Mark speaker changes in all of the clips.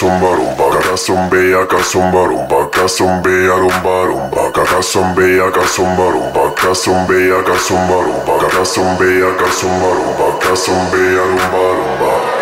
Speaker 1: Kasumba rumba, kasumbea rumba rumba, kasumbea kasumba rumba, kasumbea kasumba rumba, kasumbea kasumba rumba, kasumbea rumba rumba.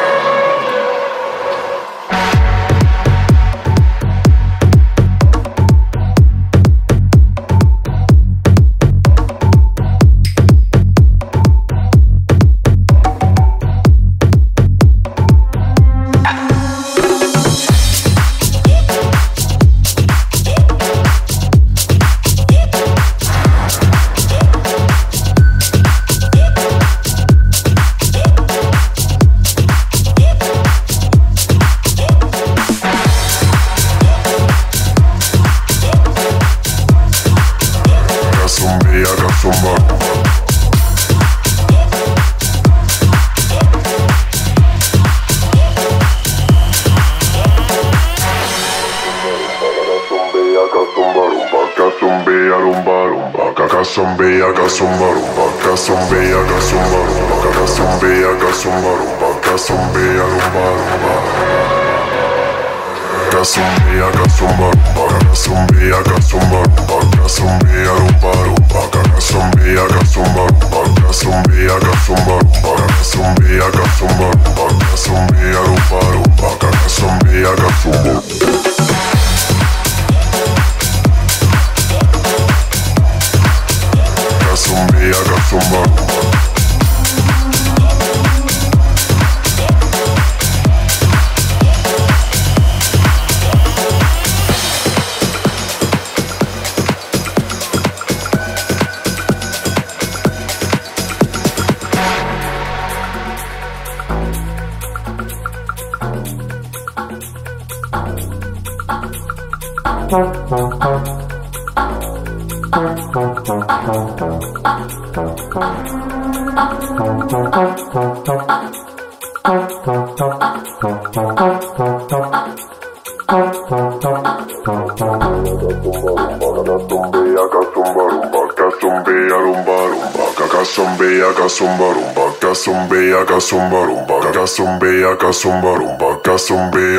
Speaker 1: Kasumbeya kasumba rumba Kasumbeya kasumba rumba Kasumbeya kasumba rumba Kasumbeya rumba rumba Kasumbeya kasumba rumba Kasumbeya kasumba rumba Kasumbeya rumba rumba Kasumbeya kasumba rumba Kasumbeya kasumba rumba Kasumbeya kasumba rumba Kasumbeya rumba rumba
Speaker 2: I got somebody. Thank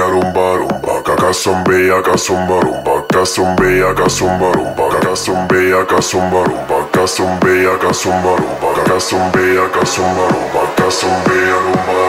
Speaker 2: rumba rumba, caca
Speaker 1: sombea, rumba rumba, Cagazón bellaca zumba rumba. Cagazón bellaca zumba rumba. Cagazón bellaca zumba rumba. Cagazón
Speaker 2: bellaca zumba rumba. Cagazón bellaca rumba.